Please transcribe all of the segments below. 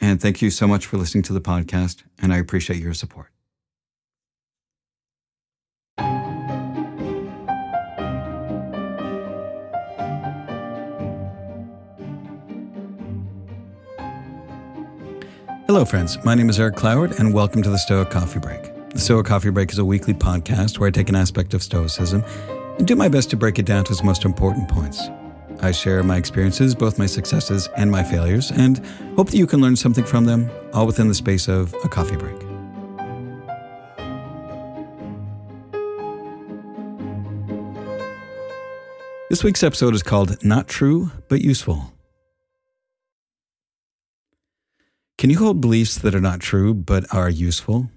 and thank you so much for listening to the podcast, and I appreciate your support. Hello, friends. My name is Eric Cloward, and welcome to the Stoic Coffee Break. The Stoic Coffee Break is a weekly podcast where I take an aspect of Stoicism and do my best to break it down to its most important points. I share my experiences, both my successes and my failures, and hope that you can learn something from them, all within the space of a coffee break. This week's episode is called Not True, but Useful. Can you hold beliefs that are not true, but are useful?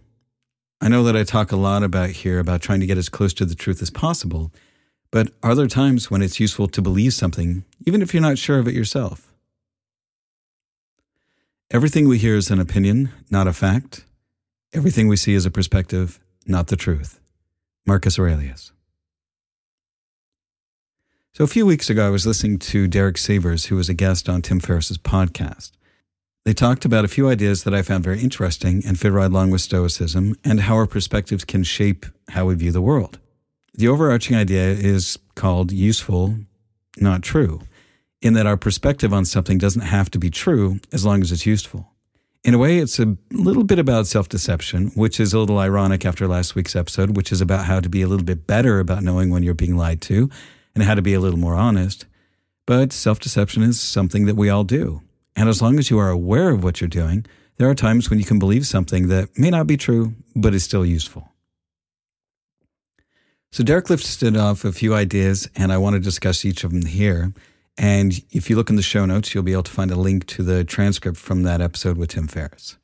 I know that I talk a lot about here about trying to get as close to the truth as possible. But are there times when it's useful to believe something, even if you're not sure of it yourself? Everything we hear is an opinion, not a fact. Everything we see is a perspective, not the truth. Marcus Aurelius. So, a few weeks ago, I was listening to Derek Sivers, who was a guest on Tim Ferriss's podcast. They talked about a few ideas that I found very interesting and fit right along with Stoicism and how our perspectives can shape how we view the world. The overarching idea is called useful, not true, in that our perspective on something doesn't have to be true as long as it's useful. In a way, it's a little bit about self deception, which is a little ironic after last week's episode, which is about how to be a little bit better about knowing when you're being lied to and how to be a little more honest. But self deception is something that we all do. And as long as you are aware of what you're doing, there are times when you can believe something that may not be true, but is still useful. So Derek listed off a few ideas, and I want to discuss each of them here. And if you look in the show notes, you'll be able to find a link to the transcript from that episode with Tim Ferriss.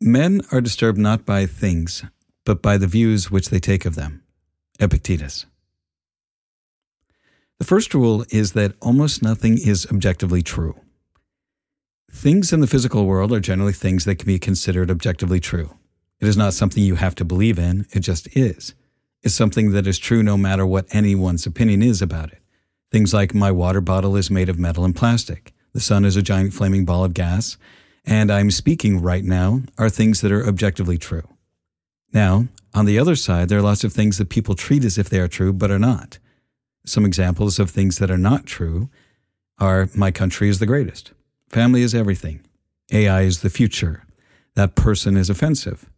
Men are disturbed not by things, but by the views which they take of them. Epictetus. The first rule is that almost nothing is objectively true. Things in the physical world are generally things that can be considered objectively true. It is not something you have to believe in, it just is. It's something that is true no matter what anyone's opinion is about it. Things like my water bottle is made of metal and plastic, the sun is a giant flaming ball of gas, and I'm speaking right now are things that are objectively true. Now, on the other side, there are lots of things that people treat as if they are true but are not. Some examples of things that are not true are my country is the greatest, family is everything, AI is the future, that person is offensive,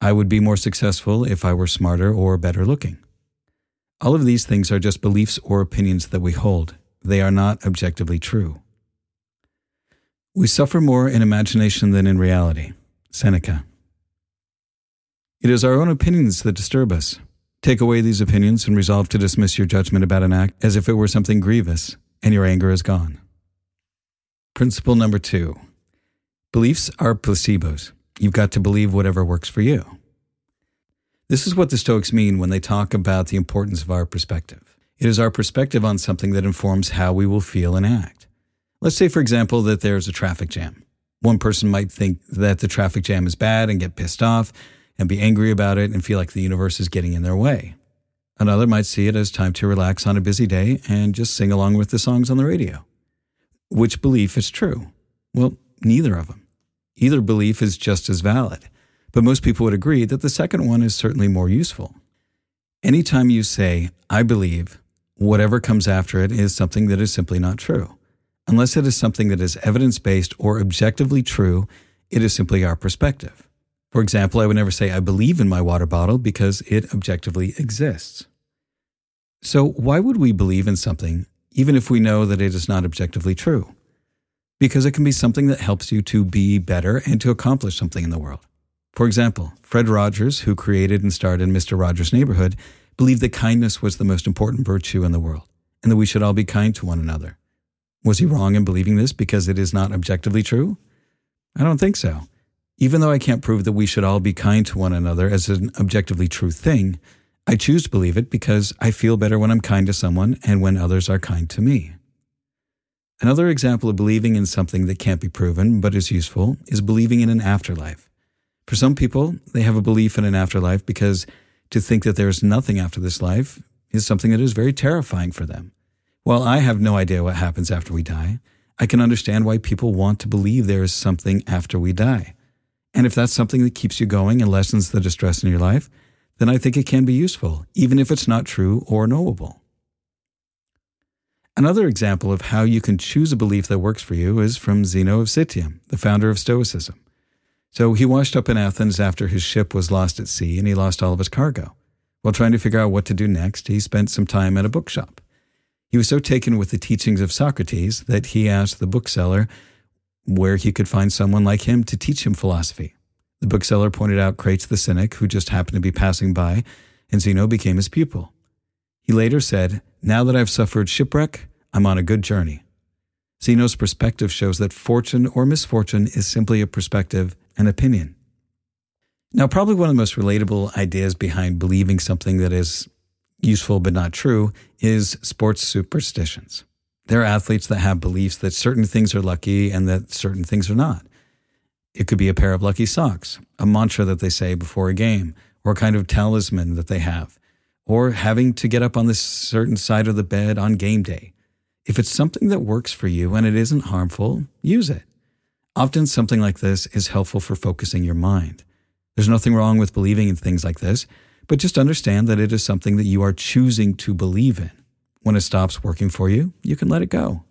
I would be more successful if I were smarter or better looking. All of these things are just beliefs or opinions that we hold. They are not objectively true. We suffer more in imagination than in reality. Seneca. It is our own opinions that disturb us. Take away these opinions and resolve to dismiss your judgment about an act as if it were something grievous, and your anger is gone. Principle number two beliefs are placebos. You've got to believe whatever works for you. This is what the Stoics mean when they talk about the importance of our perspective. It is our perspective on something that informs how we will feel and act. Let's say, for example, that there's a traffic jam. One person might think that the traffic jam is bad and get pissed off and be angry about it and feel like the universe is getting in their way. Another might see it as time to relax on a busy day and just sing along with the songs on the radio. Which belief is true? Well, neither of them. Either belief is just as valid, but most people would agree that the second one is certainly more useful. Anytime you say, I believe, whatever comes after it is something that is simply not true. Unless it is something that is evidence based or objectively true, It is simply our perspective. For example, I would never say I believe in my water bottle because it objectively exists. So, why would we believe in something even if we know that it is not objectively true? Because it can be something that helps you to be better and to accomplish something in the world. For example, Fred Rogers, who created and starred in Mr. Rogers' Neighborhood, believed that kindness was the most important virtue in the world and that we should all be kind to one another. Was he wrong in believing this because it is not objectively true? I don't think so. Even though I can't prove that we should all be kind to one another as an objectively true thing, I choose to believe it because I feel better when I'm kind to someone and when others are kind to me. Another example of believing in something that can't be proven but is useful is believing in an afterlife. For some people, they have a belief in an afterlife because to think that there is nothing after this life is something that is very terrifying for them. While I have no idea what happens after we die, I can understand why people want to believe there is something after we die. And if that's something that keeps you going and lessens the distress in your life, then I think it can be useful, even if it's not true or knowable. Another example of how you can choose a belief that works for you is from Zeno of Citium, the founder of Stoicism. So he washed up in Athens after his ship was lost at sea and he lost all of his cargo. While trying to figure out what to do next, he spent some time at a bookshop. He was so taken with the teachings of Socrates that he asked the bookseller where he could find someone like him to teach him philosophy. The bookseller pointed out Crates the Cynic, who just happened to be passing by, and Zeno became his pupil. He later said, Now that I've suffered shipwreck, I'm on a good journey. Zeno's perspective shows that fortune or misfortune is simply a perspective and opinion. Now, probably one of the most relatable ideas behind believing something that is useful but not true is sports superstitions. There are athletes that have beliefs that certain things are lucky and that certain things are not. It could be a pair of lucky socks, a mantra that they say before a game, or a kind of talisman that they have, or having to get up on this certain side of the bed on game day. If it's something that works for you and it isn't harmful, use it. Often something like this is helpful for focusing your mind. There's nothing wrong with believing in things like this but just understand that it is something that you are choosing to believe in. When it stops working for you, you can let it go.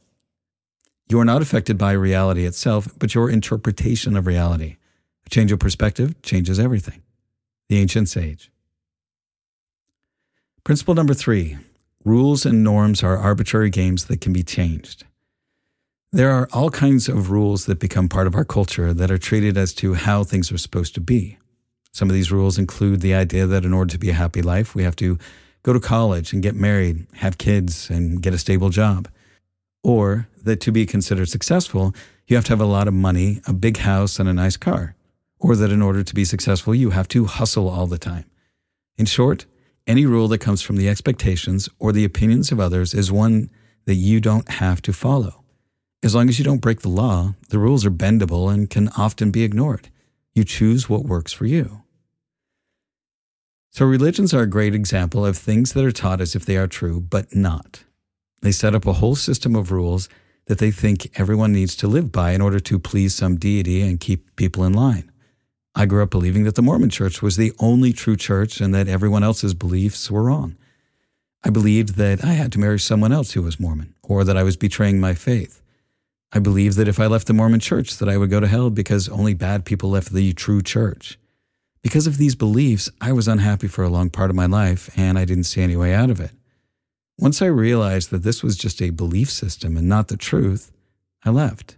You are not affected by reality itself, but your interpretation of reality. A change of perspective changes everything. The ancient sage. Principle number three rules and norms are arbitrary games that can be changed. There are all kinds of rules that become part of our culture that are treated as to how things are supposed to be. Some of these rules include the idea that in order to be a happy life, we have to go to college and get married, have kids, and get a stable job. Or that to be considered successful, you have to have a lot of money, a big house, and a nice car. Or that in order to be successful, you have to hustle all the time. In short, any rule that comes from the expectations or the opinions of others is one that you don't have to follow. As long as you don't break the law, the rules are bendable and can often be ignored. You choose what works for you. So, religions are a great example of things that are taught as if they are true, but not. They set up a whole system of rules that they think everyone needs to live by in order to please some deity and keep people in line. I grew up believing that the Mormon church was the only true church and that everyone else's beliefs were wrong. I believed that I had to marry someone else who was Mormon, or that I was betraying my faith. I believed that if I left the Mormon church that I would go to hell because only bad people left the true church. Because of these beliefs, I was unhappy for a long part of my life and I didn't see any way out of it. Once I realized that this was just a belief system and not the truth, I left.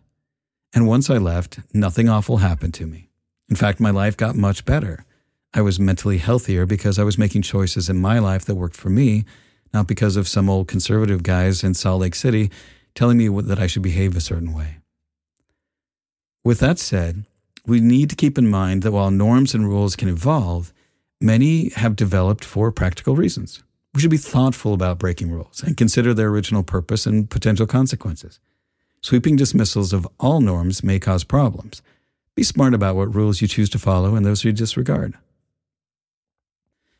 And once I left, nothing awful happened to me. In fact, my life got much better. I was mentally healthier because I was making choices in my life that worked for me, not because of some old conservative guys in Salt Lake City telling me that I should behave a certain way. With that said, we need to keep in mind that while norms and rules can evolve, many have developed for practical reasons. We should be thoughtful about breaking rules and consider their original purpose and potential consequences. Sweeping dismissals of all norms may cause problems. Be smart about what rules you choose to follow and those you disregard.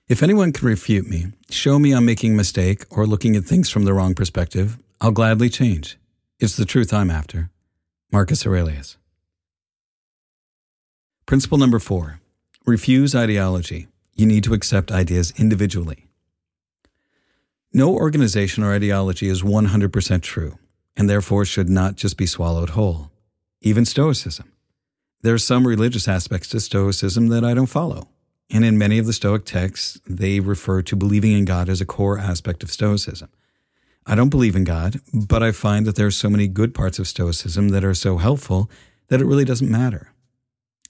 If anyone can refute me, show me I'm making a mistake or looking at things from the wrong perspective, I'll gladly change. It's the truth I'm after. Marcus Aurelius. Principle number four refuse ideology. You need to accept ideas individually. No organization or ideology is 100% true, and therefore should not just be swallowed whole. Even Stoicism. There are some religious aspects to Stoicism that I don't follow. And in many of the Stoic texts, they refer to believing in God as a core aspect of Stoicism. I don't believe in God, but I find that there are so many good parts of Stoicism that are so helpful that it really doesn't matter.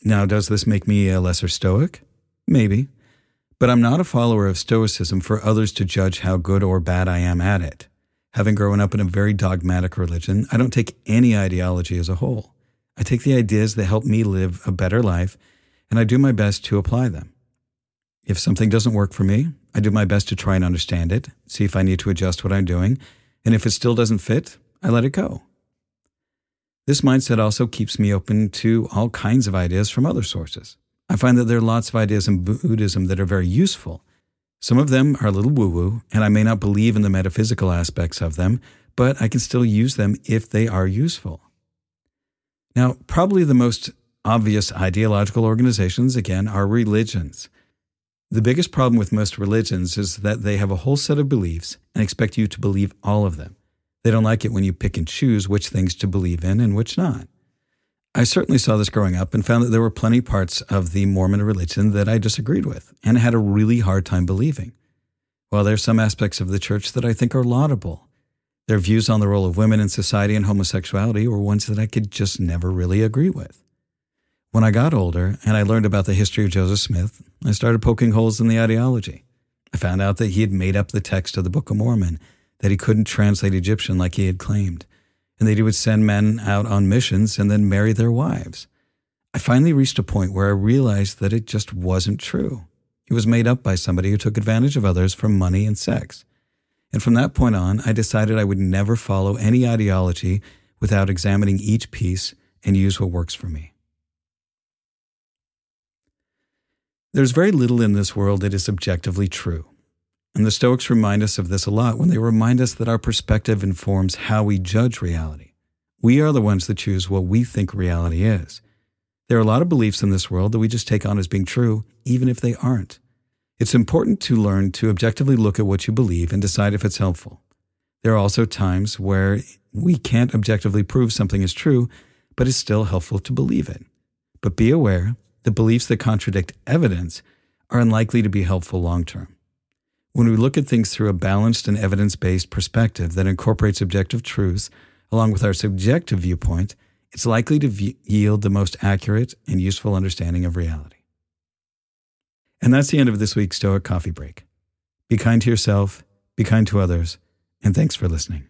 Now, does this make me a lesser Stoic? Maybe. But I'm not a follower of Stoicism for others to judge how good or bad I am at it. Having grown up in a very dogmatic religion, I don't take any ideology as a whole. I take the ideas that help me live a better life, and I do my best to apply them. If something doesn't work for me, I do my best to try and understand it, see if I need to adjust what I'm doing, and if it still doesn't fit, I let it go. This mindset also keeps me open to all kinds of ideas from other sources. I find that there are lots of ideas in Buddhism that are very useful. Some of them are a little woo woo, and I may not believe in the metaphysical aspects of them, but I can still use them if they are useful. Now, probably the most obvious ideological organizations, again, are religions. The biggest problem with most religions is that they have a whole set of beliefs and expect you to believe all of them. They don't like it when you pick and choose which things to believe in and which not. I certainly saw this growing up and found that there were plenty parts of the Mormon religion that I disagreed with and had a really hard time believing. While there are some aspects of the church that I think are laudable, their views on the role of women in society and homosexuality were ones that I could just never really agree with. When I got older and I learned about the history of Joseph Smith, I started poking holes in the ideology. I found out that he had made up the text of the Book of Mormon, that he couldn't translate Egyptian like he had claimed, and that he would send men out on missions and then marry their wives. I finally reached a point where I realized that it just wasn't true. It was made up by somebody who took advantage of others for money and sex. And from that point on, I decided I would never follow any ideology without examining each piece and use what works for me. There's very little in this world that is objectively true. And the Stoics remind us of this a lot when they remind us that our perspective informs how we judge reality. We are the ones that choose what we think reality is. There are a lot of beliefs in this world that we just take on as being true, even if they aren't. It's important to learn to objectively look at what you believe and decide if it's helpful. There are also times where we can't objectively prove something is true, but it's still helpful to believe it. But be aware the beliefs that contradict evidence are unlikely to be helpful long term. When we look at things through a balanced and evidence based perspective that incorporates objective truths along with our subjective viewpoint, it's likely to v- yield the most accurate and useful understanding of reality. And that's the end of this week's Stoic Coffee Break. Be kind to yourself, be kind to others, and thanks for listening.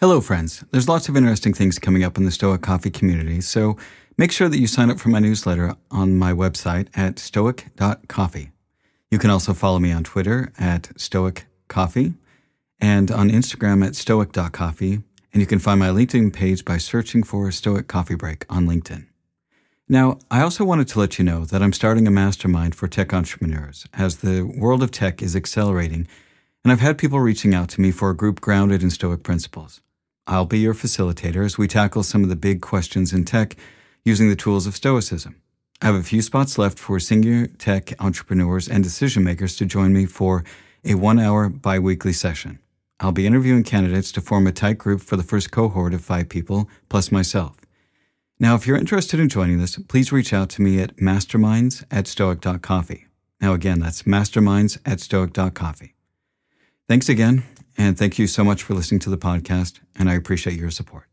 Hello, friends. There's lots of interesting things coming up in the Stoic Coffee community, so make sure that you sign up for my newsletter on my website at stoic.coffee. You can also follow me on Twitter at stoiccoffee and on Instagram at stoic.coffee, and you can find my LinkedIn page by searching for Stoic Coffee Break on LinkedIn. Now, I also wanted to let you know that I'm starting a mastermind for tech entrepreneurs as the world of tech is accelerating, and I've had people reaching out to me for a group grounded in Stoic principles. I'll be your facilitator as we tackle some of the big questions in tech using the tools of Stoicism. I have a few spots left for senior tech entrepreneurs and decision makers to join me for a one hour bi weekly session. I'll be interviewing candidates to form a tight group for the first cohort of five people, plus myself. Now, if you're interested in joining this, please reach out to me at masterminds at stoic.coffee. Now, again, that's masterminds at stoic.coffee. Thanks again, and thank you so much for listening to the podcast, and I appreciate your support.